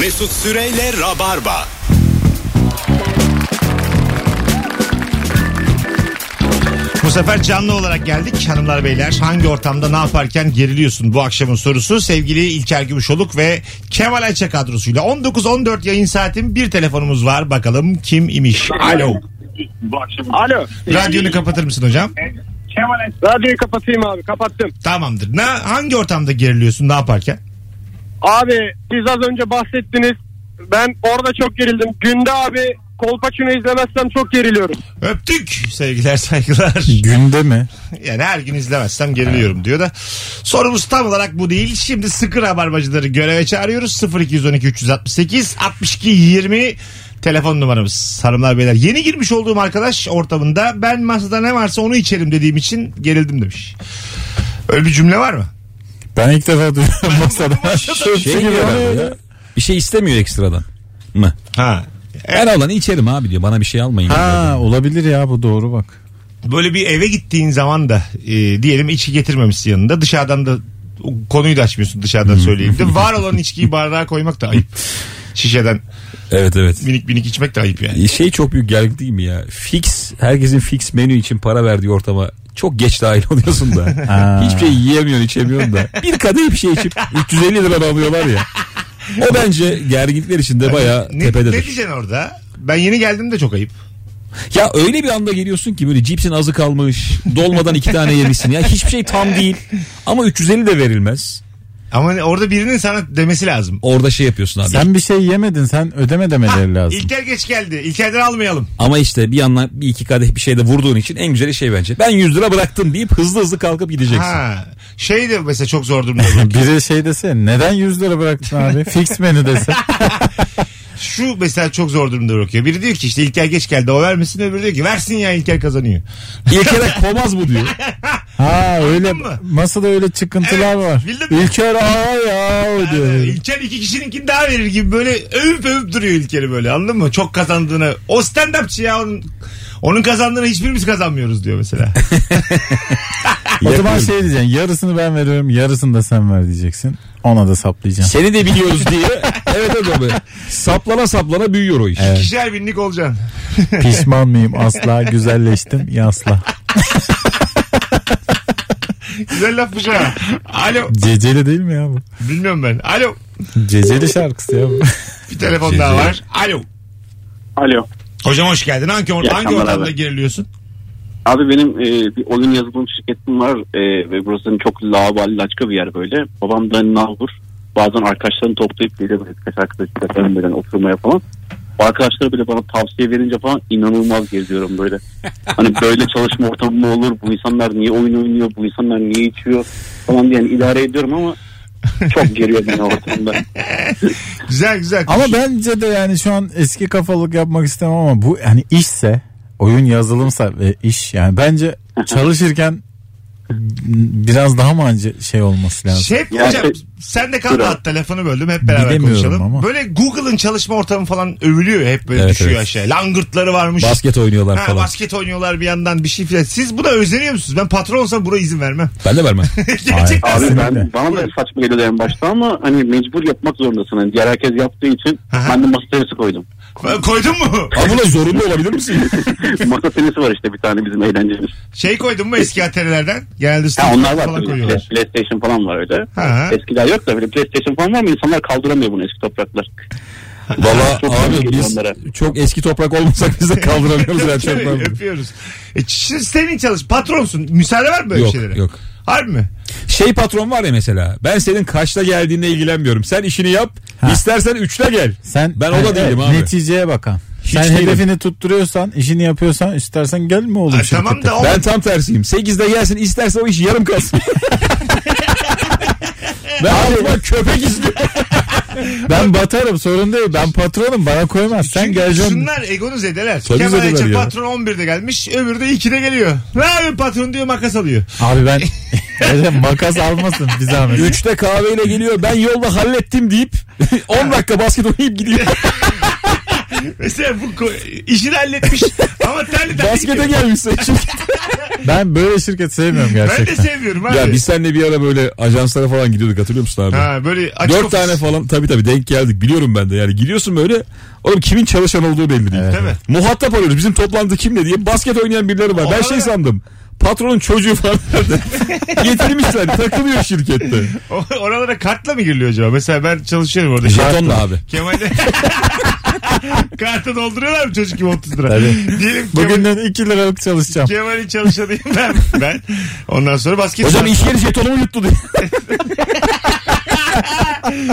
Mesut Süreyle Rabarba. Bu sefer canlı olarak geldik hanımlar beyler. Hangi ortamda ne yaparken geriliyorsun bu akşamın sorusu. Sevgili İlker Gümüşoluk ve Kemal Ayça kadrosuyla 19-14 yayın saatim bir telefonumuz var. Bakalım kim imiş? Alo. Alo. Radyonu kapatır mısın hocam? Radyoyu kapatayım abi kapattım. Tamamdır. Ne, hangi ortamda geriliyorsun ne yaparken? Abi siz az önce bahsettiniz. Ben orada çok gerildim. Günde abi Kolpaçino izlemezsem çok geriliyorum. Öptük sevgiler saygılar. Günde mi? Yani her gün izlemezsem geriliyorum diyor da. Sorumuz tam olarak bu değil. Şimdi sıkı rabarbacıları göreve çağırıyoruz. 0212 368 62 20 telefon numaramız. Hanımlar beyler. Yeni girmiş olduğum arkadaş ortamında ben masada ne varsa onu içerim dediğim için gerildim demiş. Öyle bir cümle var mı? Ben ilk defa duyuyorum masada. Şey gibi herhalde ya. Bir şey istemiyor ekstradan mı? Ha. Ben olanı içerim abi diyor. Bana bir şey almayın. Ha olabilir ya bu doğru bak. Böyle bir eve gittiğin zaman da e, diyelim içki getirmemişsin yanında dışarıdan da o konuyu da açmıyorsun dışarıdan söyleyeyim de var olan içkiyi bardağa koymak da ayıp. Şişeden Evet evet. minik minik içmek de ayıp yani. Şey çok büyük gerginlik değil mi ya? Fix, herkesin fix menü için para verdiği ortama çok geç dahil oluyorsun da. Hiçbir şey yiyemiyorsun, içemiyorsun da. Bir kadeh bir şey içip 350 lira alıyorlar ya. O bence gerginlikler içinde bayağı ne, ne tepededir. diyeceksin orada? Ben yeni geldim de çok ayıp. Ya öyle bir anda geliyorsun ki böyle cipsin azı kalmış. Dolmadan iki tane yemişsin. Ya hiçbir şey tam değil. Ama 350 de verilmez. Ama orada birinin sana demesi lazım. Orada şey yapıyorsun abi. Sen bir şey yemedin sen ödeme demeleri lazım. İlker geç geldi. İlker'den almayalım. Ama işte bir yandan bir iki kadeh bir şey de vurduğun için en güzeli şey bence. Ben 100 lira bıraktım deyip hızlı hızlı kalkıp gideceksin. Ha. Şey de mesela çok zor durumda. bu. Biri şey dese neden 100 lira bıraktın abi? Fix menü dese. Şu mesela çok zor durumda bırakıyor. Biri diyor ki işte İlker geç geldi o vermesin. Öbürü diyor ki versin ya İlker kazanıyor. İlker'e komaz bu diyor. Ha öyle mı? masada öyle çıkıntılar Evet, var. bildin mi? İlker aa ya diyor. Yani İlker iki kişininkini daha verir gibi böyle övüp övüp duruyor İlker'i böyle anladın mı? Çok kazandığını. O stand upçı ya onun, onun kazandığını hiçbirimiz kazanmıyoruz diyor mesela. O zaman şey diyeceksin yarısını ben veriyorum yarısını da sen ver diyeceksin. Ona da saplayacaksın. Seni de biliyoruz diye. Evet evet abi. Saplana saplana büyüyor o iş. Kişisel binlik olacaksın. Pişman mıyım asla güzelleştim ya asla. Güzel lafmış ha. Alo. Ceceli değil mi ya bu? Bilmiyorum ben. Alo. Ceceli şarkısı ya bu. Bir telefon daha var. Alo. Alo. Hocam hoş geldin. Hangi, or- hangi ortamda abi. geriliyorsun? Abi benim e, bir oyun yazılım şirketim var e, ve burası çok lavabali laçka bir yer böyle. Babam da nalbur. Bazen arkadaşlarını toplayıp geliyor böyle birkaç arkadaşıyla falan böyle oturmaya falan. O arkadaşları bile bana tavsiye verince falan inanılmaz geziyorum böyle. Hani böyle çalışma ortamı mı olur? Bu insanlar niye oyun oynuyor? Bu insanlar niye içiyor? Falan diye yani idare ediyorum ama çok geriyor beni ortamda. Güzel güzel. Ama bence de yani şu an eski kafalık yapmak istemem ama bu yani işse oyun yazılımsa ve iş yani bence çalışırken biraz daha mı anca şey olması lazım. Şey Ya hocam şey- sen de Buyurun. kalma telefonu böldüm hep beraber Bilemiyorum konuşalım. ama. Böyle Google'ın çalışma ortamı falan övülüyor hep böyle Evet, düşüyor evet. aşağıya. Langırtları varmış. Basket oynuyorlar Ha, falan. basket oynuyorlar bir yandan bir şey filan. Siz buna özeniyor musunuz? Ben patron olsam buna izin vermem. Ben de vermem. Gerçekten. Abi Kesinlikle. ben bana da saçma geliyordu en başta ama hani mecbur yapmak zorundasın. Hani diğer herkes yaptığı için Aha. ben de masa koydum. Koydun mu? Ama buna zorunlu olabilir misin? masa tenisi var işte bir tane bizim eğlencemiz. Şey koydun mu eski atarilerden? Genelde Ha, onlar var falan tabii. Play- PlayStation falan var öyle. Ha. Eskiler yok da böyle PlayStation falan var mı insanlar kaldıramıyor bunu eski topraklar. Valla abi biz onlara. çok eski toprak olmasak biz de kaldıramıyoruz. yani öpüyoruz. E, senin çalış patronsun. Müsaade var mı böyle Yok, şeylere? yok. Harbi mi? Şey patron var ya mesela. Ben senin kaçta geldiğinle ilgilenmiyorum. Sen işini yap. Ha. İstersen üçte gel. Sen Ben o da değilim abi. Neticeye bakan. Hiç Sen değilim. hedefini tutturuyorsan, işini yapıyorsan istersen gelme oğlum Ay, şirkete. tamam da o Ben tam tersiyim. 8'de gelsin isterse o iş yarım kalsın. ben altıma köpek istiyorum. Ben batarım sorun değil. Ben patronum bana koymaz. Sen Çünkü geleceksin. Şunlar egonu zedeler. Tabii Kemal zedeler Ayça ya. patron 11'de gelmiş öbürü de 2'de geliyor. Ne yapayım patron diyor makas alıyor. Abi ben Öyle makas almasın bir zahmet. 3'te kahveyle geliyor. Ben yolda hallettim deyip 10 dakika basket oynayıp gidiyor. Mesela bu ko- işini halletmiş ama terli terli Baskete gidiyor. gelmişsin. Ben böyle şirket sevmiyorum Ben de gerçekten. sevmiyorum abi. ya biz seninle bir ara böyle ajanslara falan gidiyorduk hatırlıyor musun abi? Ha böyle açık Dört ofis. tane falan tabii tabii denk geldik biliyorum ben de yani gidiyorsun böyle oğlum kimin çalışan olduğu belli değil. Değil mi? Muhatap arıyoruz bizim toplantı kimle diye basket oynayan birileri var. Ben Oralara- şey sandım patronun çocuğu falan nerede? Getirmişler takılıyor şirkette. O- Oralara kartla mı giriliyor acaba? Mesela ben çalışıyorum orada. Jetonla abi. Kemal'de kartı dolduruyorlar mı çocuk gibi 30 lira? Tabii. Diyelim Kemal, Bugünden 2 liralık çalışacağım. Kemal'in çalışanıyım ben. ben. Ondan sonra basket Hocam iş yeri jetonumu yuttu diye.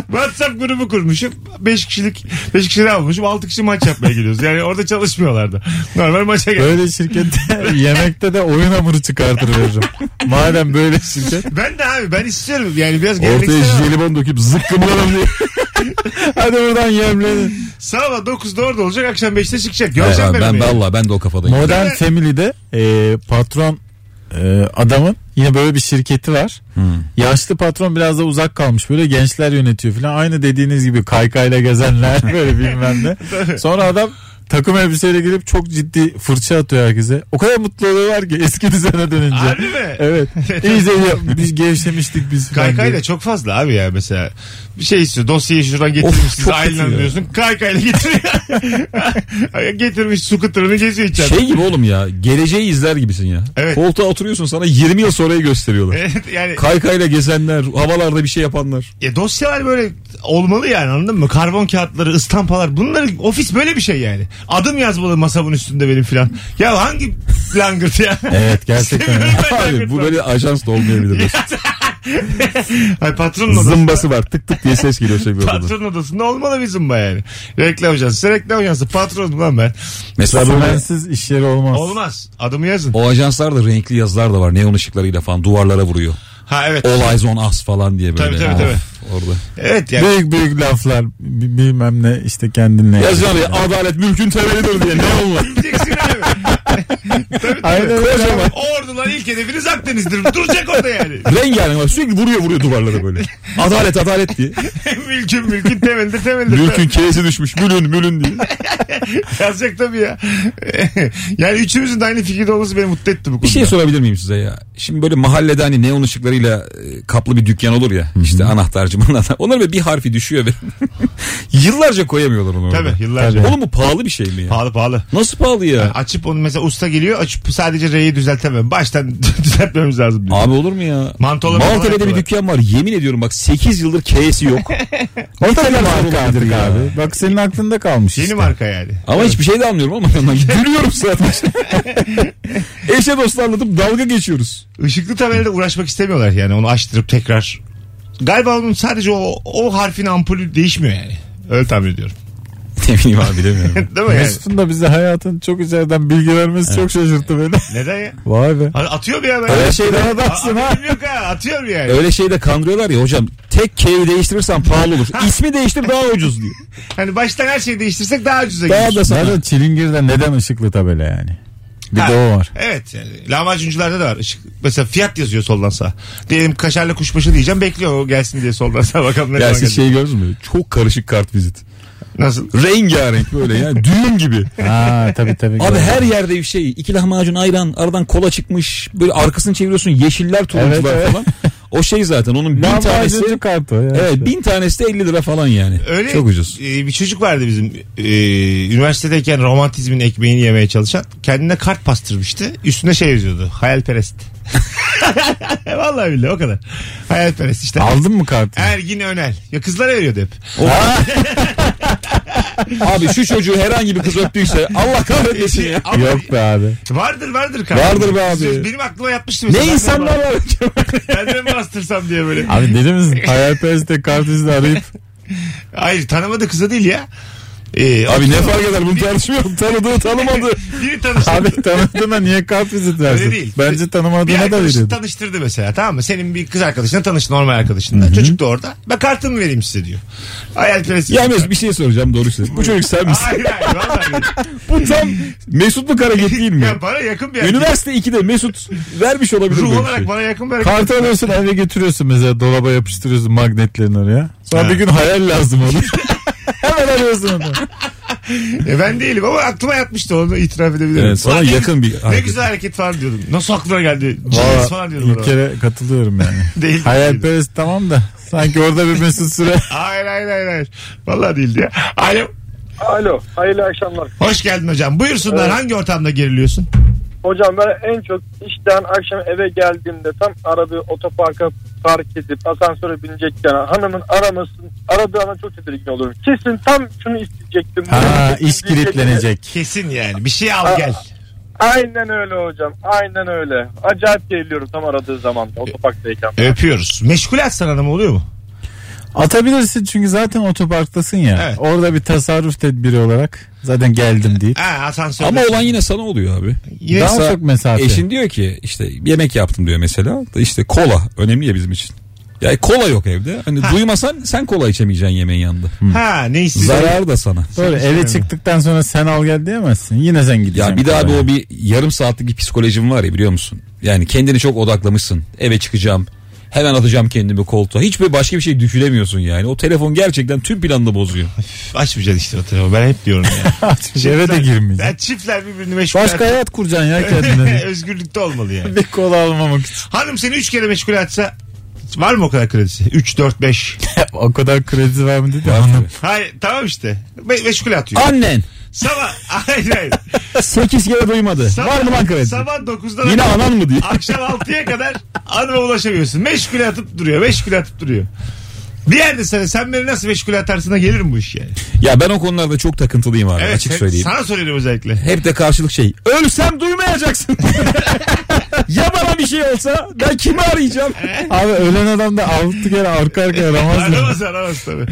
WhatsApp grubu kurmuşum. 5 kişilik 5 kişiden almışım. 6 kişi maç yapmaya geliyoruz. Yani orada çalışmıyorlardı. Normal maça gel. Böyle şirkette yemekte de oyun hamuru çıkartır veririm. Madem böyle şirket. Ben de abi ben istiyorum. Yani biraz Ortaya jelibon döküp zıkkımlayalım diye. Hadi buradan yemlenin. sabah 9'da orada olacak akşam 5'te çıkacak. Göreceğim abi, ben, ben, valla ben de o kafadayım. Modern Family'de e, patron e, adamın yine böyle bir şirketi var. Yaşlı patron biraz da uzak kalmış. Böyle gençler yönetiyor falan. Aynı dediğiniz gibi kaykayla gezenler böyle bilmem ne. Sonra adam takım elbiseyle girip çok ciddi fırça atıyor herkese. O kadar mutlu oluyorlar ki eski düzene dönünce. Harbi mi? Evet. İyice ya, biz gevşemiştik biz. falan Kaykay diye. da çok fazla abi ya mesela. Bir şey istiyor. Dosyayı şuradan getirmişsiniz. çok Ailen kötü ya. diyorsun. Kaykayla getiriyor. Getirmiş scooter'ını geziyor içeride. Şey gibi oğlum ya geleceği izler gibisin ya. Evet. Koltuğa oturuyorsun sana 20 yıl sonrayı gösteriyorlar. Evet, yani Kaykayla gezenler, havalarda bir şey yapanlar. e, dosyalar böyle olmalı yani anladın mı? Karbon kağıtları, ıstampalar bunları ofis böyle bir şey yani. Adım yazmalı masamın üstünde benim filan. Ya hangi langırt ya? Evet gerçekten. Abi langırt bu böyle ajans da olmayabilir. Ay patronun odası. Zımbası var tık tık diye ses geliyor şey bir odada. Patron odasında olmalı bir zımba yani. Reklam ajansı. Reklam ajansı. Patronum lan ben. Mesela böyle Sümensiz iş yeri olmaz. Olmaz. Adımı yazın. o ajanslarda renkli yazılar da var. Neon ışıklarıyla falan duvarlara vuruyor. Ha evet. All eyes on us falan diye böyle. Tabii, tabii, tabii. Orada. Evet yani. Büyük büyük laflar bi- bilmem ne işte kendinle. Yazıyor ya adalet mülkün temelidir diye. Ne onlar? Diyeceksin abi. Aynen öyle. Kocaman. O ordular ilk hedefiniz Akdeniz'dir. Duracak orada yani. Rengarenk var. Sürekli vuruyor vuruyor duvarlara böyle. Adalet adalet diye. mülkün mülkün temelidir temelidir. Mülkün K'si düşmüş. Mülün mülün diye. Yazacak tabii ya. yani üçümüzün de aynı fikirde olması beni mutlu etti bu konuda. Bir şey sorabilir miyim size ya? Şimdi böyle mahallede hani neon ışıklarıyla e, kaplı bir dükkan olur ya. İşte anahtarcı anahtar. Onlar böyle bir harfi düşüyor ve yıllarca koyamıyorlar onu orada. Tabii yıllarca. Oğlum bu pahalı bir şey mi ya? Pahalı pahalı. Nasıl pahalı ya? Açıp onu mesela usta geliyor açıp sadece R'yi düzeltemem. Baştan düzeltmemiz lazım diyor. Abi olur mu ya? Mantolu Maltepe'de bir dükkan var. Yemin ediyorum bak 8 yıldır K'si yok. O da bir Zor marka artık ya. abi. Bak senin aklında kalmış Yeni işte. marka yani. Ama hiçbir şey de anlıyorum ama gülüyorum zaten. Eşe dostu anlatıp dalga geçiyoruz. Işıklı tabelayla uğraşmak istemiyorlar yani onu açtırıp tekrar. Galiba onun sadece o, o harfin ampulü değişmiyor yani. Öyle tahmin ediyorum. Ne bileyim abi bilemiyorum. Değil mi yani? Mesut'un da bize hayatın çok içeriden bilgi vermesi çok şaşırttı beni. Neden ya? Vay be. Ha, Atıyor bir ya ben. Öyle şeyler Aa, haberim yok ha atıyor bir yani. Öyle şeyde kandırıyorlar ya hocam tek K'yi değiştirirsen pahalı olur. İsmi değiştir daha ucuz diyor. Hani baştan her şeyi değiştirsek daha ucuza Daha gelir. da sana. Zaten Çilingir'de neden ışıklı tabela yani? Bir Ha, de o var. Evet yani lahmacuncularda da var. Işık, mesela fiyat yazıyor soldan sağa. Diyelim kaşarlı kuşbaşı diyeceğim bekliyor o gelsin diye soldan sağa bakalım ne Ya zaman siz gelecek. şey gördünüz mü? Çok karışık kart vizit. Nasıl? Rengarenk böyle yani düğün gibi. Ha tabii tabii. Abi her yerde bir şey. iki lahmacun ayran aradan kola çıkmış. Böyle arkasını çeviriyorsun yeşiller turuncular Evet, evet. falan. O şey zaten onun bin Lahmacuncu tanesi. kartı o ya. Evet işte. bin tanesi de 50 lira falan yani. Öyle Çok ucuz. e, bir çocuk vardı bizim e, üniversitedeyken romantizmin ekmeğini yemeye çalışan. Kendine kart pastırmıştı. Üstüne şey yazıyordu. Hayalperest. Vallahi billahi o kadar. Hayalperest işte. Aldın mı kartı? Ergin Önel. Ya kızlara veriyordu hep. Abi şu çocuğu herhangi bir kız öptüyse Allah kahretmesin ya. Ama Yok be abi. Vardır vardır kart. Vardır be abi. Benim aklıma yatmıştı. Ne mesela. De insanlar var. Ben de mi bastırsam diye böyle. Abi deli misin? Hayalperest'te kart izni arayıp Hayır tanımadı kıza değil ya. Ee, Abi ne fark eder bunu tartışmıyorum. Tanıdığı tanımadı. Biri tanıştırdı. Abi tanıdığına niye kart vizit versin? Öyle değil. Bence bir tanımadığına da arkadaşın veriyordu. tanıştırdı mesela tamam mı? Senin bir kız arkadaşına tanıştı normal arkadaşınla. Çocuk da orada. Ben kartımı vereyim size diyor. Hayalperest. Ya Mesut bir şey soracağım doğru söyle. Bu çocuk sen misin? Hayır hayır vallahi. değil. Bu tam Mesutluk hareket değil mi? ya bana yakın bir erkek. Üniversite 2'de Mesut vermiş olabilir Ruh böyle bir olarak şey. bana yakın bir erkek. Kartı alıyorsun eve getiriyorsun mesela dolaba yapıştırıyorsun magnetlerini oraya. Sonra Ha. bir gün hayal lazım olur. Hemen arıyorsun onu. e ben değilim ama aklıma yatmıştı onu itiraf edebilirim. Evet, sana Ulan ne yakın bir Ne hareket. güzel hareket falan diyordum. Nasıl aklına geldi? Valla falan diyordum. ilk ona. kere katılıyorum yani. Değil. Hayalperest tamam da sanki orada bir mesut süre. Hayır hayır hayır hayır. Vallahi değildi ya. Alo. Alo hayırlı akşamlar. Hoş geldin hocam. Buyursunlar hangi ortamda geriliyorsun? Hocam ben en çok işten akşam eve geldiğimde tam arabayı otoparka park edip asansöre binecekken hanımın aramasın aradığı an çok tedirgin olurum. Kesin tam şunu isteyecektim. Ha kilitlenecek. Kesin yani. Bir şey al gel. Aynen öyle hocam. Aynen öyle. Acayip geriliyorum tam aradığı zaman otoparktayken. Öpüyoruz. Meşgul etsen hanım oluyor mu? Atabilirsin çünkü zaten otoparktasın ya. Evet. Orada bir tasarruf tedbiri olarak zaten geldim deyip. Ha asansörde. Ama olan yine sana oluyor abi. Yine Daha çok mesafe. Eşin diyor ki işte yemek yaptım diyor mesela. İşte kola önemli ya bizim için. Ya kola yok evde. Hani duymasan sen kola içemeyeceksin yemeğin yanında. Ha ne istiyorsun? Zarar da sana. Böyle Sen eve çıktıktan sonra sen al gel diyemezsin. Yine sen gideceksin. Ya bir daha oraya. o bir yarım saatlik bir psikolojim var ya biliyor musun? Yani kendini çok odaklamışsın. Eve çıkacağım. Hemen atacağım kendimi koltuğa. Hiç böyle başka bir şey düşünemiyorsun yani. O telefon gerçekten tüm planını bozuyor. Açmayacaksın işte o telefonu. Ben hep diyorum ya. eve de girmeyeceksin. Ben çiftler birbirini meşgul Başka hayat kuracaksın ya kendine. Özgürlükte olmalı yani. bir kola almamak için. Hanım seni üç kere meşgul etse var mı o kadar kredisi? 3, 4, 5. o kadar kredi Var hanım. tabii. Hayır tamam işte. Me- meşgul atıyor. Annen Sabah hayır hayır. 8 kere duymadı. Var mı lan kredi? Sabah 9'dan Yine anan mı diye. Akşam 6'ya kadar hanıma ulaşamıyorsun. Meşgul atıp duruyor. Meşgul atıp duruyor. Bir yerde sana sen beni nasıl meşgul atarsın da gelir mi bu iş yani? Ya ben o konularda çok takıntılıyım abi açık sen- söyleyeyim. Sana söylüyorum özellikle. Hep de karşılık şey. Ölsem duymayacaksın. ya bana bir şey olsa ben kimi arayacağım? Abi ölen adam da altı kere arka arkaya aramaz mı? Aramaz aramaz tabii.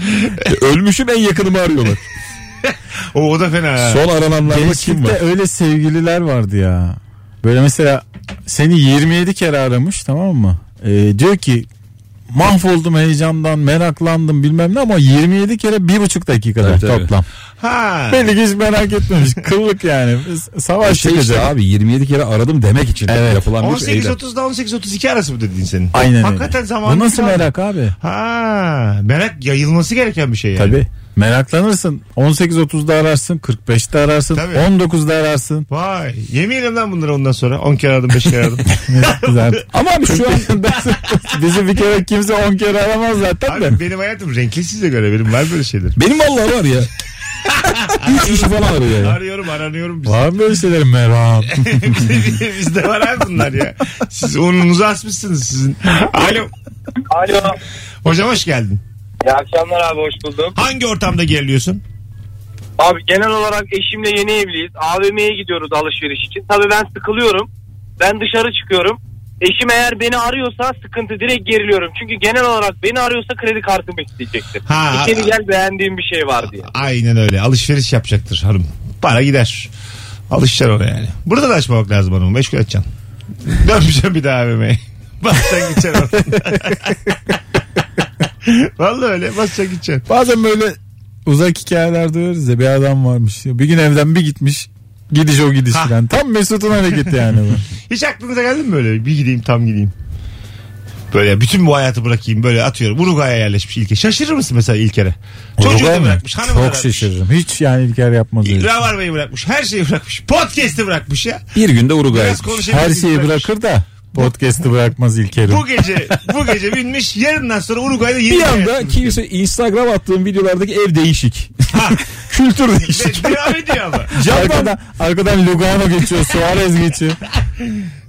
Ölmüşüm en yakınımı arıyorlar. O, o da fena. ha. Son arananlarda kim Gençlikte var? öyle sevgililer vardı ya. Böyle mesela seni 27 kere aramış tamam mı? Ee, diyor ki mahvoldum heyecandan meraklandım bilmem ne ama 27 kere bir buçuk dakikada Tabii, tabii. toplam. Ha. Belli ki hiç merak etmemiş. Kıllık yani. Savaş Şey çıkacak. işte abi 27 kere aradım demek için Evet. yapılan bir eylem. 18.30'da 18.32 arası mı dediğin senin? Aynen Hakikaten öyle. zamanı Bu nasıl merak abi? Ha, merak yayılması gereken bir şey yani. Tabii. Meraklanırsın. 18.30'da ararsın, 45'te ararsın, Tabii. 19'da ararsın. Vay. Yemin lan bunları ondan sonra. 10 kere aradım 5 kere aradım. Ne güzel. Ama abi şu an Bizi bir kere kimse 10 kere aramaz zaten de. Abi benim hayatım renkli size göre. Benim var böyle şeyler. benim vallahi var ya. 3 kişi falan arıyor ya. Arıyorum aranıyorum. Biz, Var mı böyle şeyler merak? Bizde var abi bunlar ya. Siz ununuzu asmışsınız sizin. Alo. Alo. Hocam hoş geldin. İyi akşamlar abi hoş buldum. Hangi ortamda geriliyorsun? Abi genel olarak eşimle yeni evliyiz. AVM'ye gidiyoruz alışveriş için. Tabii ben sıkılıyorum. Ben dışarı çıkıyorum. Eşim eğer beni arıyorsa sıkıntı direkt geriliyorum. Çünkü genel olarak beni arıyorsa kredi kartımı isteyecektir. Ha. İçeri gel beğendiğim bir şey var diye. Aynen öyle. Alışveriş yapacaktır hanım. Para gider. Alışacaksın ona yani. Burada da açmamak lazım hanımı. Meşgul edeceksin. Dönmeyeceğim bir daha AVM'ye. Basacaksın gideceksin oradan. Vallahi öyle. Basacaksın gideceksin. Bazen böyle uzak hikayeler duyuyoruz ya bir adam varmış. Bir gün evden bir gitmiş. Gidiş o gidiş Ha. falan. Tam Mesut'un hareketi yani bu. Hiç aklınıza geldi mi böyle? Bir gideyim tam gideyim. Böyle bütün bu hayatı bırakayım böyle atıyorum. Uruguay'a yerleşmiş İlker. Şaşırır mısın mesela İlker'e? Çocuğu Uruguay da mı? bırakmış. Hanımı da Çok bırakmış. şaşırırım. Hiç yani İlker yapmaz öyle. Ravarbayı bırakmış. Her şeyi bırakmış. Podcast'i bırakmış ya. Bir günde Uruguay. Biraz. Her şeyi bırakır da podcast'ı bırakmaz İlker'im. Bu gece bu gece binmiş. Yarından sonra Uruguay'da yeni Bir anda kimse Instagram attığım videolardaki ev değişik. Kültür De- değişik. devam ediyor ama. Arkadan, arkadan Lugano geçiyor, Suarez geçiyor.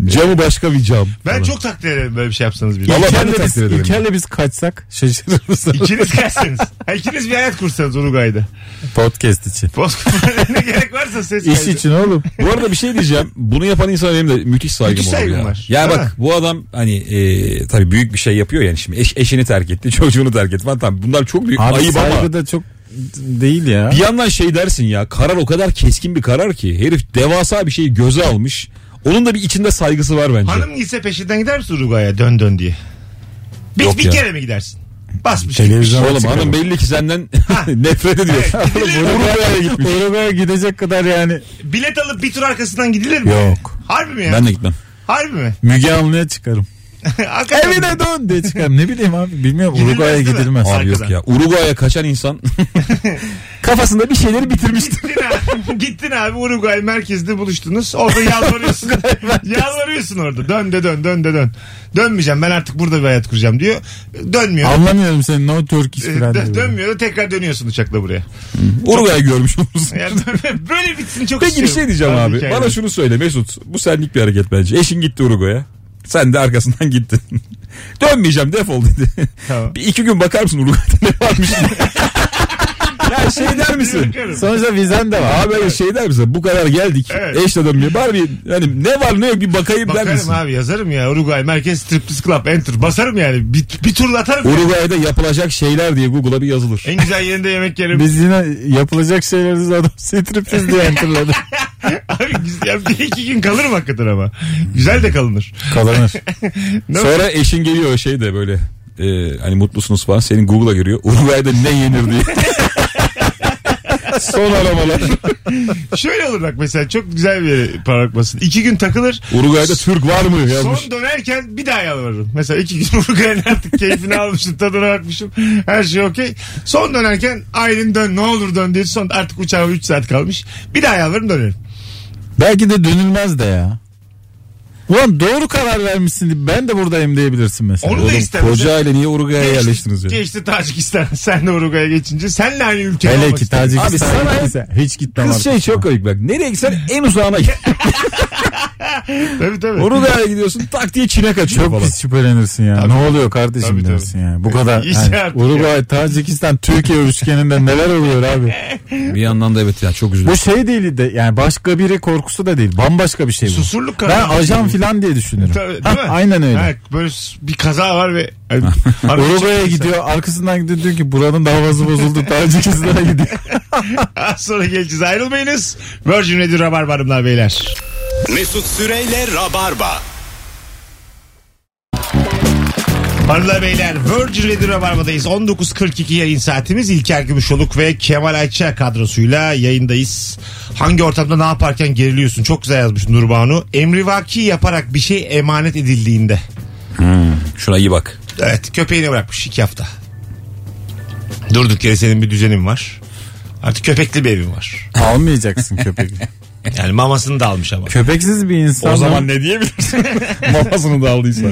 Camı başka bir cam. Ben çok takdir ederim böyle bir şey yapsanız bir. Vallahi ben de takdir ederim. İlker'le biz kaçsak şaşırır mısın? İkiniz kaçsanız. Ha, İkiniz bir hayat kursanız Uruguay'da. Podcast için. Bozkurt'a ne gerek varsa ses İş kaydı. için oğlum. Bu arada bir şey diyeceğim. Bunu yapan insana benim de müthiş saygım Müthiş saygım ya. var. Ya Değil bak mi? bu adam hani e, tabii büyük bir şey yapıyor yani şimdi eş, eşini terk etti, çocuğunu terk etti falan. Tamam bunlar çok büyük Abi ayıp saygı ama da çok değil ya. bir yandan şey dersin ya karar o kadar keskin bir karar ki herif devasa bir şeyi göze almış. Onun da bir içinde saygısı var bence. Hanım gitse peşinden gider misin Uruguay'a dön dön diye? Bir, Yok bir ya. kere mi gidersin? Basmış Televizyon- gitmiş. Oğlum hanım belli ki senden nefret ediyor. Evet, gidilir mi? Uruguay'a gitmiş. Uruguay'a gidecek kadar yani. Bilet alıp bir tur arkasından gidilir mi? Yok. Harbi mi ya? Ben de gitmem. Harbi mi? Müge Anlı'ya çıkarım. Evine dön diye çıkarım. Ne bileyim abi bilmiyorum Uruguay'a değil mi? gidilmez. Abi Abi yok ya. Uruguay'a kaçan insan kafasında bir şeyleri bitirmiştir. Gittin abi, gittin abi Uruguay merkezde buluştunuz. Orada yalvarıyorsun. yalvarıyorsun orada. Dön de dön dön de dön. Dönmeyeceğim ben artık burada bir hayat kuracağım diyor. Dönmüyor. Anlamıyorum senin no Turkish Ee, falan. dö- dönmüyor da tekrar dönüyorsun uçakla buraya. Uruguay'ı görmüş olursun. Yani böyle bitsin çok Peki bir şey diyeceğim abi. hikaye. Bana şunu söyle Mesut. Bu senlik bir hareket bence. Eşin gitti Uruguay'a. Sen de arkasından gittin. Dönmeyeceğim defol dedi. Tamam. Bir iki gün bakar mısın Uruguay'da ne varmış? ya şey der misin? Bakarım. Sonuçta vizen de var. Abi hayır şey der misin? Bu kadar geldik. Evet. Eşle dönmeye. Bari bir hani ne var ne yok bir bakayım der Bakarım misin? abi yazarım ya Uruguay Merkez Striptease Club Enter basarım yani bir, bir turla atarım. Uruguay'da yapılacak şeyler diye Google'a bir yazılır. En güzel yerinde yemek yerim. Biz yine yapılacak şeyleri adam striptiz diye hatırladı. Abi güzel, bir iki gün kalırım hakikaten ama. Güzel de kalınır. Kazanır. Ne Sonra eşin geliyor şey de böyle e, hani mutlusunuz falan senin Google'a giriyor. Uruguay'da ne yenir diye. Son aramalar. Şöyle olur bak mesela çok güzel bir parmak basın. İki gün takılır. Uruguay'da Türk var mı yazmış. Son dönerken bir daha yalvarırım. Mesela iki gün Uruguay'ın artık keyfini almışım, tadına bakmışım. Her şey okey. Son dönerken Aylin dön ne olur dön diye son artık uçağa 3 saat kalmış. Bir daha yalvarırım dönerim. Belki de dönülmez de ya. Ulan doğru karar vermişsin. Ben de buradayım diyebilirsin mesela. Onu da Oğlum istemez. koca aile niye Uruguay'a Geçti- yerleştiniz ya? Geçti Tacikistan. Sen de Uruguay'a geçince senle aynı ülkede Hele olmak ki istedim. Abi Tacikistan sana- hiç gitmem Kız artık. şey çok komik bak. Nereye gitsen en uzağına git. Tabii tabii. Uruguay'a gidiyorsun tak diye Çin'e kaçıyor Çok falan. pis şüphelenirsin ya. Tabii. Ne oluyor kardeşim Tabii, tabii. dersin yani. Bu kadar. Yani Uruguay, Tacikistan, Türkiye üçgeninde neler oluyor abi? Bir yandan da evet ya çok Bu üzülüyorum. şey değil de yani başka biri korkusu da değil. Bambaşka bir şey bu. Susurluk Ben ajan filan diye düşünürüm. Tabii, değil mi? aynen öyle. Ha, böyle bir kaza var ve hani, araba Uruguay'a gidiyor arkasından gidiyor diyor ki buranın davası bozuldu Tacikistan'a gidiyor. Az sonra geleceğiz ayrılmayınız. Virgin Radio Rabarba Hanımlar Beyler. Mesut Süreyle Rabarba. Hanımlar Beyler Virgin Radio Rabarba'dayız. 19.42 yayın saatimiz. İlker Gümüşoluk ve Kemal Ayça kadrosuyla yayındayız. Hangi ortamda ne yaparken geriliyorsun? Çok güzel yazmış Nurbanu. Emrivaki yaparak bir şey emanet edildiğinde. Şuna iyi bak. Evet köpeğini bırakmış iki hafta. Durduk yere senin bir düzenin var. Artık köpekli bir evin var. Almayacaksın köpeği. Yani mamasını da almış ama. Köpeksiz bir insan. O zaman ne diyebilirsin? Mamasını da aldıysa.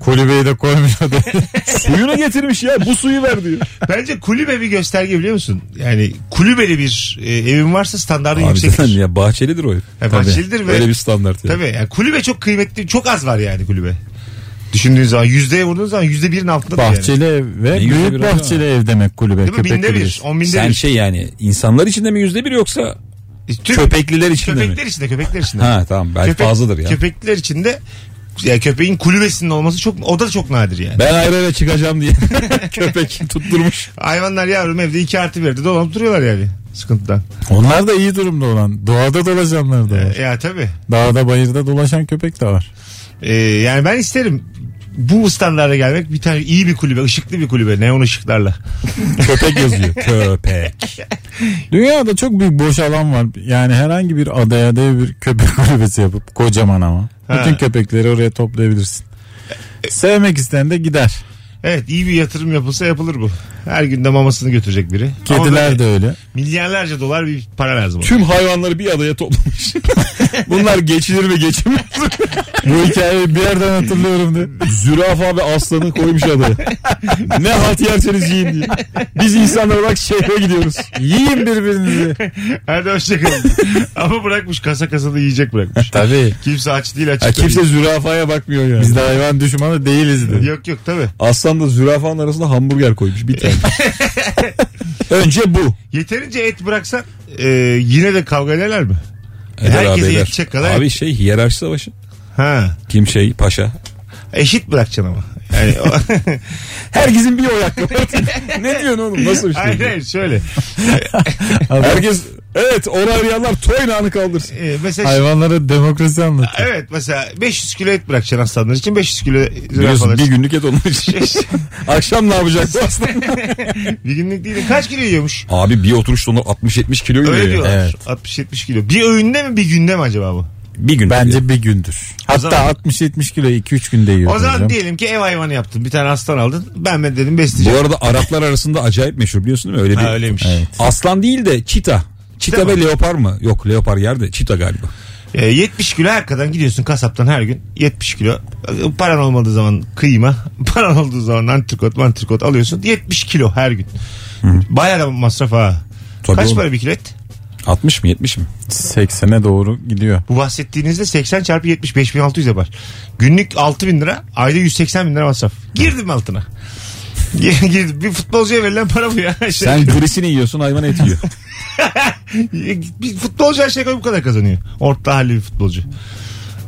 kulübeyi de koymuş adam. Suyunu getirmiş ya bu suyu ver diyor. Bence kulübe bir gösterge biliyor musun? Yani kulübeli bir e, evin varsa standartın Abi yüksektir. zaten ya bahçelidir o ev. Yani bahçelidir ve Öyle bir standart ya. Tabii yani kulübe çok kıymetli. Çok az var yani kulübe. Düşündüğün zaman yüzdeye vurduğun zaman yüzde birin altında yani. bahçeli ev ve büyük bahçeli ev demek kulübe. Değil mi? Binde bir. On binde Sen bir. şey yani insanlar içinde mi yüzde bir yoksa Tüm- köpekliler içinde mi? Köpekler içinde köpekler içinde. Ha tamam belki Köpek- fazladır ya. Köpekler içinde ya köpeğin kulübesinin olması çok o da çok nadir yani. Ben ayrı eve çıkacağım diye köpek tutturmuş. Hayvanlar yavrum evde iki artı birde dolanıp duruyorlar yani sıkıntıdan. Onlar da iyi durumda olan. Doğada dolaşanlar da var. Ya tabii. Dağda bayırda dolaşan köpek de var. Ee, yani ben isterim bu standarda gelmek bir tane iyi bir kulübe, ışıklı bir kulübe, neon ışıklarla. Köpek yazıyor. Köpek. Dünyada çok büyük boş alan var. Yani herhangi bir adaya dev bir köpek kulübesi yapıp kocaman ama. Ha. Bütün köpekleri oraya toplayabilirsin. Sevmek isteyen de gider. Evet iyi bir yatırım yapılsa yapılır bu. Her günde mamasını götürecek biri. Ama Kediler böyle de öyle. Milyarlarca dolar bir para lazım. ona. Tüm hayvanları bir adaya toplamış. Bunlar geçilir mi geçilmez mi? Bu hikayeyi bir yerden hatırlıyorum de. Zürafa ve aslanı koymuş adaya. ne halt yerseniz yiyin diye. Biz insanlar olarak şehre gidiyoruz. Yiyin birbirinizi. Hadi hoşçakalın. Ama bırakmış kasa kasalı yiyecek bırakmış. Tabii. Kimse aç değil açık. Ha, kimse zürafaya bakmıyor yani. Biz de hayvan düşmanı değiliz de. Yok yok tabi. Aslan da zürafanın arasında hamburger koymuş bir tane. Önce bu. Yeterince et bıraksan e, yine de kavga ederler mi? Eder Herkese abi eder. yetecek kadar Abi şey hiyerarşi savaşı. Ha. Kim şey paşa. Eşit bırakacaksın ama. Yani o- Herkesin bir oy hakkı ne diyorsun oğlum nasıl bir şey? hayır hayır şöyle. Herkes evet onu arayanlar toynağını kaldırsın. E, mesela Hayvanlara demokrasi anlatıyor. evet mesela 500 kilo et bırakacaksın aslanlar için 500 kilo Biliyorsun bir için. günlük et onun için. Akşam ne yapacak bu aslan? bir günlük değil. Kaç kilo yiyormuş? Abi bir oturuşta onlar 60-70 kilo yiyor Öyle ya. diyorlar. Evet. 60-70 kilo. Bir öğünde mi bir günde mi acaba bu? Bir gün. Bence bir gündür. Hatta zaman- 60-70 kilo 2-3 günde yiyor. O zaman hocam. diyelim ki ev hayvanı yaptın. Bir tane aslan aldın. Ben ben dedim Bu besleyeceğim. arada Araplar arasında acayip meşhur biliyorsun değil mi? Öyle bir Ha, öyleymiş. Evet. aslan değil de çita. Çita ve leopar mı? Yok leopar yerde çita galiba. E, 70 kilo hakikaten gidiyorsun kasaptan her gün 70 kilo paran olmadığı zaman kıyma paran olduğu zaman antrikot mantrikot alıyorsun 70 kilo her gün bayağı da masraf ha Tabii kaç oğlum. para bir kilo et 60 mı 70 mi? 80'e doğru gidiyor. bu bahsettiğinizde 80 çarpı 70 5600 yapar günlük 6000 lira ayda 180 bin lira masraf girdim altına. Bir futbolcuya verilen para bu ya. Sen grisini yiyorsun hayvan et yiyor. bir futbolcu her şey bu kadar kazanıyor. Orta halli bir futbolcu.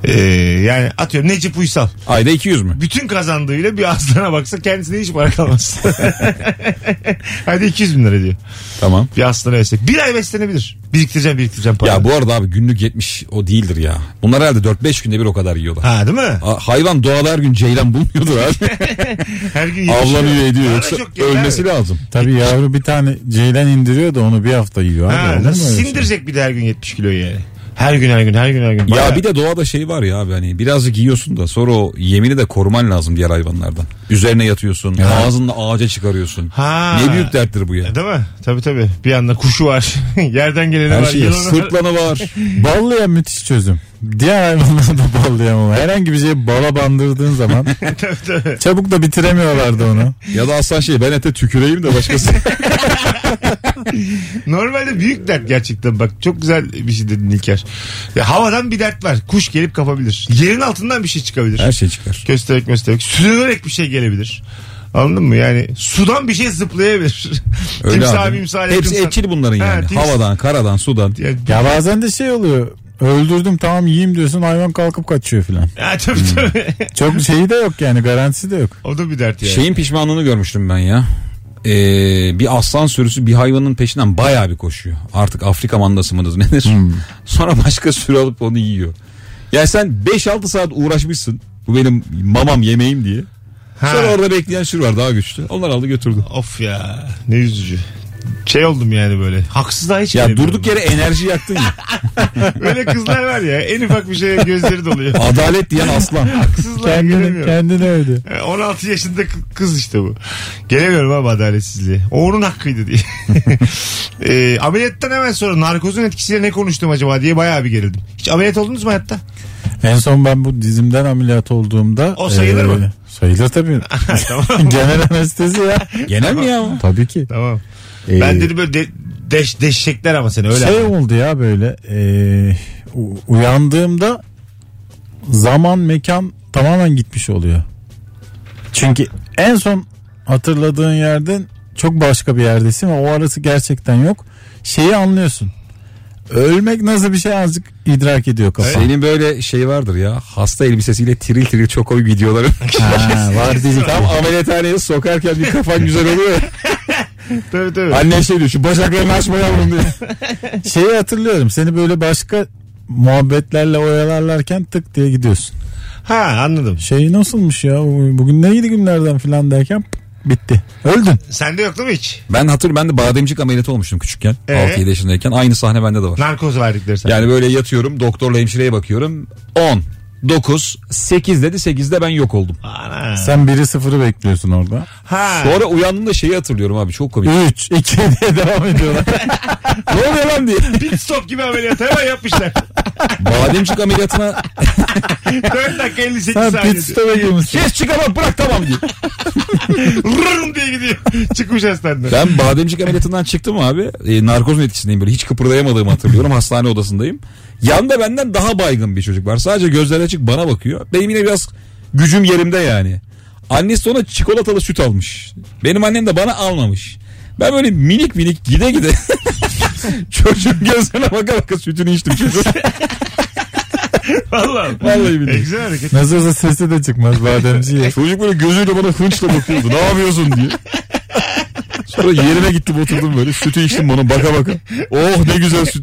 Ee, yani atıyorum Necip Uysal. Ayda 200 mü? Bütün kazandığıyla bir aslana baksa kendisine hiç para kalmaz. Hadi 200 bin lira diyor. Tamam. Bir aslana versek. Bir ay beslenebilir. Biriktireceğim biriktireceğim para. Ya bu arada abi günlük 70 o değildir ya. Bunlar herhalde 4-5 günde bir o kadar yiyorlar. Ha değil mi? A- Hayvan doğada her gün ceylan bulmuyordur abi. Her gün yemiş Avlanıyor ediyor yoksa ölmesi abi. lazım. Tabii yavru bir tane ceylan indiriyor da onu bir hafta yiyor. Abi. Ha, mu nasıl öyle şey? sindirecek bir de her gün 70 kiloyu yani. Her gün her gün her gün her gün. Ya Bayağı- bir de doğada şey var ya abi hani birazcık yiyorsun da sonra o yemini de koruman lazım diğer hayvanlardan. Üzerine yatıyorsun, ağzınla ağaca çıkarıyorsun. Ha. Ne büyük derttir bu ya. Değil mi? Tabii tabii. Bir yanda kuşu var. Yerden geleni Her var. şey yılanı var. sırtlanı var. Ballıya müthiş çözüm. Diğer hayvanlarda ballayamam. Herhangi bir şeyi bala bandırdığın zaman çabuk da bitiremiyorlardı onu. ya da aslan şey ben ete tüküreyim de başkası. Normalde büyük dert gerçekten bak. Çok güzel bir şey dedin İlker. Ya havadan bir dert var. Kuş gelip kapabilir. Yerin altından bir şey çıkabilir. Her şey çıkar. Köstebek möstebek. Sürünerek bir şey gelebilir. Anladın mı? Yani sudan bir şey zıplayabilir. Öyle Timsah, abi. mimsah, Hepsi yakınsan- etçil bunların Ha, yani. tims- Havadan, karadan, sudan. Yani, Ya bazen de şey oluyor. Öldürdüm tamam yiyeyim diyorsun hayvan kalkıp kaçıyor filan. ya, tabii tabii. Çok şeyi de yok yani garantisi de yok. o da bir dert yani. Şeyin pişmanlığını görmüştüm ben ya. Ee, bir aslan sürüsü bir hayvanın peşinden bayağı bir koşuyor. Artık Afrika mandası mıdır nedir? Sonra başka sürü alıp onu yiyor. Ya sen 5-6 saat uğraşmışsın. Bu benim mamam yemeğim diye. Ha. Sonra orada bekleyen sürü var daha güçlü. Onlar aldı götürdü. Of ya ne üzücü. Şey oldum yani böyle. Haksızlığa hiç Ya gelemiyorum durduk yere enerji yaktın ya. Böyle kızlar var ya en ufak bir şeye gözleri doluyor. Adalet diyen aslan. Haksızlığa Kendini, gelemiyorum. kendini övdü. E, 16 yaşında kı- kız işte bu. Gelemiyorum abi adaletsizliğe. O onun hakkıydı diye. e, ameliyattan hemen sonra narkozun etkisiyle ne konuştum acaba diye bayağı bir gerildim. Hiç ameliyat oldunuz mu hayatta? En son ben bu dizimden ameliyat olduğumda. O sayılır mı? Sayılır tabii. tamam. Genel anestezi ya. Genel mi ya? Tabii ki. tamam. Ee, Ben dedim böyle de, deş, deşecekler ama seni öyle. şey ama. oldu ya böyle e, uyandığımda zaman mekan tamamen gitmiş oluyor. Çünkü en son hatırladığın yerden çok başka bir yerdesin ve o arası gerçekten yok. Şeyi anlıyorsun. Ölmek nasıl bir şey azıcık idrak ediyor kafa. Senin böyle şey vardır ya. Hasta elbisesiyle tiril tiril çok koyu videoları. Ha, var dedik. Tam ameliyathaneye sokarken bir kafan güzel oluyor ya. Tabii tabii. Anne şey diyor şu bacaklarını açma yavrum diye. Şeyi hatırlıyorum. Seni böyle başka muhabbetlerle oyalarlarken tık diye gidiyorsun. Ha anladım. Şey nasılmış ya bugün neydi günlerden filan derken bitti. Öldün. Sende yok değil mi hiç? Ben hatırlıyorum ben de bademcik ameliyatı olmuştum küçükken. Ee? 6-7 yaşındayken. Aynı sahne bende de var. Narkoz verdikleri sana. Yani böyle yatıyorum doktorla hemşireye bakıyorum. 10, 9, 8 dedi 8'de ben yok oldum. Ana. Sen biri sıfırı bekliyorsun orada. Ha. Sonra uyandığımda şeyi hatırlıyorum abi çok komik. 3, 2 diye devam ediyorlar. ne oluyor lan diye. Pit stop gibi ameliyat hemen yapmışlar. Bademcik ameliyatına 4 dakika 58 Sen saniye. pit stop'a girmişsin. kes çıkamam bırak tamam diye. Rırrım diye gidiyor. Çıkmış hastaneden. Ben bademcik ameliyatından çıktım abi. E, narkozun etkisindeyim böyle hiç kıpırdayamadığımı hatırlıyorum. Hastane odasındayım. Yanında benden daha baygın bir çocuk var. Sadece gözleri açık bana bakıyor. Benim yine biraz gücüm yerimde yani. Annesi ona çikolatalı süt almış. Benim annem de bana almamış. Ben böyle minik minik gide gide çocuğun gözlerine baka baka sütünü içtim çocuğun. Valla. Vallahi billahi. E, güzel hareket. Nasıl olsa sesi de çıkmaz bademciye. Çocuk böyle gözüyle bana hınçla bakıyordu. Ne yapıyorsun diye. Sonra yerine gittim oturdum böyle sütü içtim bana baka baka. Oh ne güzel süt.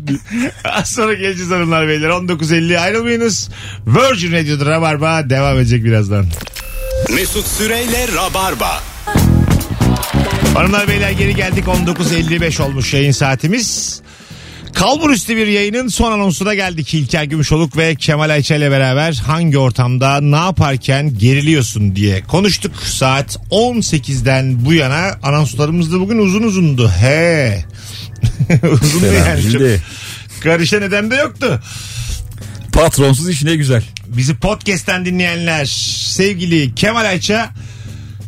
Az sonra geleceğiz hanımlar beyler. 19.50 ayrılmayınız. Virgin Radio'da Rabarba devam edecek birazdan. Mesut Süreyle Rabarba. Hanımlar beyler geri geldik 19.55 olmuş yayın saatimiz. Kalbur üstü bir yayının son anonsuna geldik. İlker Gümüşoluk ve Kemal Ayça ile beraber hangi ortamda ne yaparken geriliyorsun diye konuştuk. Saat 18'den bu yana anonslarımız da bugün uzun uzundu. He. Uzundu yani. Değildi. karışan neden de yoktu. Patronsuz iş ne güzel. Bizi podcast'ten dinleyenler sevgili Kemal Ayça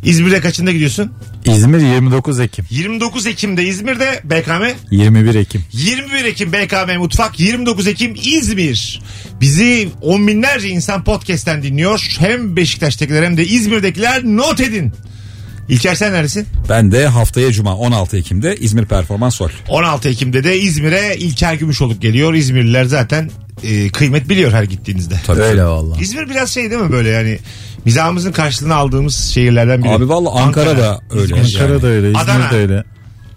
İzmir'de kaçında gidiyorsun? İzmir 29 Ekim. 29 Ekim'de İzmir'de BKM 21 Ekim. 21 Ekim BKM Mutfak 29 Ekim İzmir. Bizi on binlerce insan podcast'ten dinliyor. Hem Beşiktaş'takiler hem de İzmir'dekiler not edin. İlker sen neredesin? Ben de haftaya Cuma 16 Ekim'de İzmir Performans Sol. 16 Ekim'de de İzmir'e İlker Gümüşoluk geliyor. İzmirliler zaten e, kıymet biliyor her gittiğinizde. Tabii. Öyle valla. İzmir biraz şey değil mi böyle yani mizahımızın karşılığını aldığımız şehirlerden biri. Abi valla Ankara, da öyle. Ankara yani. da öyle, İzmir Adana. de öyle.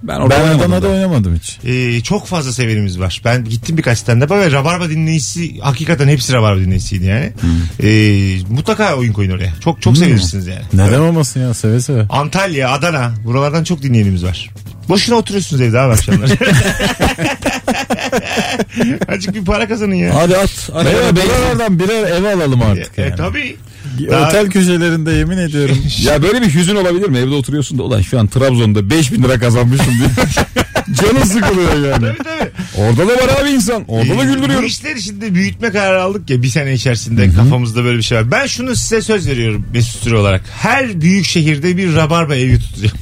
Ben orada Ben oynamadım Adana'da da. oynamadım hiç. Ee, çok fazla sevenimiz var. Ben gittim birkaç stand-up'a ve Rabarba dinleyicisi hakikaten hepsi Rabarba dinleyicisiydi yani. Ee, mutlaka oyun koyun oraya. Çok çok sevilirsiniz yani. Neden olmasın ya seve seve. Antalya, Adana buralardan çok dinleyenimiz var. Boşuna oturuyorsunuz evde abi akşamlar. Azıcık bir para kazanın ya. Hadi at. Evet, hadi. buralardan birer ev alalım artık E, yani. tabii. Daha- Otel köşelerinde yemin ediyorum. Ya böyle bir hüzün olabilir mi? Evde oturuyorsun da ulan şu an Trabzon'da 5000 lira kazanmışım diye. Canın sıkılıyor yani. Tabii tabii. Orada da var abi insan. Orada da Ee, Bu güldürüyorum. işleri şimdi büyütme kararı aldık ya bir sene içerisinde kafamızda böyle bir şey var. Ben şunu size söz veriyorum Mesut Süre olarak. Her büyük şehirde bir rabarba evi tutacağım.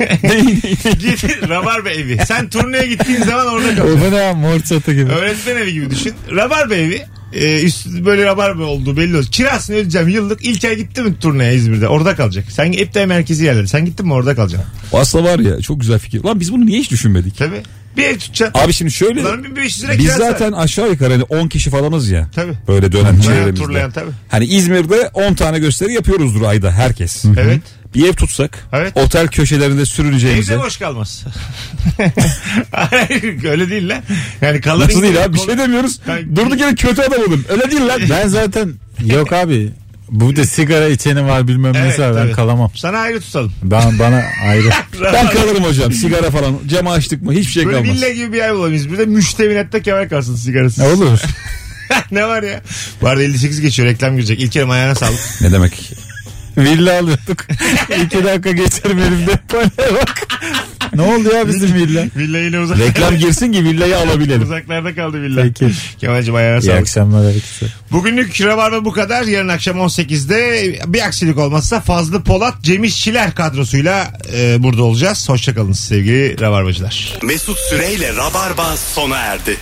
Git rabarba evi. Sen turneye gittiğin zaman orada kal. ne ya mor çatı gibi. Öğretmen evi gibi düşün. Rabarba evi. E, üstü böyle rabarba olduğu belli olsun. Kirasını ödeyeceğim yıllık. İlker gitti mi turneye İzmir'de? Orada kalacak. Sen hep de merkezi yerlerde. Sen gittin mi orada kalacaksın. Aslında var ya çok güzel fikir. Lan biz bunu niye hiç düşünmedik? Tabii. Bir ev tutacaksın. Abi şimdi şöyle. Ulan 1500 lira Biz kirası var. zaten aşağı yukarı hani 10 kişi falanız ya. Tabii. Böyle dönem Bayağı çevremizde. turlayan tabii. Hani İzmir'de 10 tane gösteri yapıyoruzdur ayda herkes. Evet. Bir ev tutsak. Evet. Otel köşelerinde sürüneceğimize. Evde boş kalmaz. Hayır öyle değil lan. Yani kalır Nasıl değil abi bir şey demiyoruz. Ben- Durduk yere kötü adam olun. Öyle değil lan. Ben zaten yok abi. Bu da sigara içeni var bilmem Evet, nesi var ben kalamam. Sana ayrı tutalım. Ben bana ayrı. Ben kalırım hocam. Sigara falan. Cama açtık mı hiçbir şey Böyle kalmaz. villa gibi bir yer bulalım İzmir'de. Müşteminatta kemer kalsın sigarasız. ne olur. ne var ya? Bu arada 58 geçiyor reklam girecek. İlker'im ayağına sağlık. Ne demek? Villa alıyorduk. İki dakika geçerim elimde. Bana bak. Ne oldu ya bizim villa? Villa yine uzak. Reklam girsin ki villayı alabilelim. Uzaklarda kaldı villa. Peki. Kemal'cim ayağına İyi sağlık. akşamlar herkese. Bugünlük Rabarba bu kadar. Yarın akşam 18'de bir aksilik olmazsa Fazlı Polat, Cem İşçiler kadrosuyla e, burada olacağız. Hoşçakalın sevgili Rabarbacılar. Mesut Süreyle Rabarba sona erdi.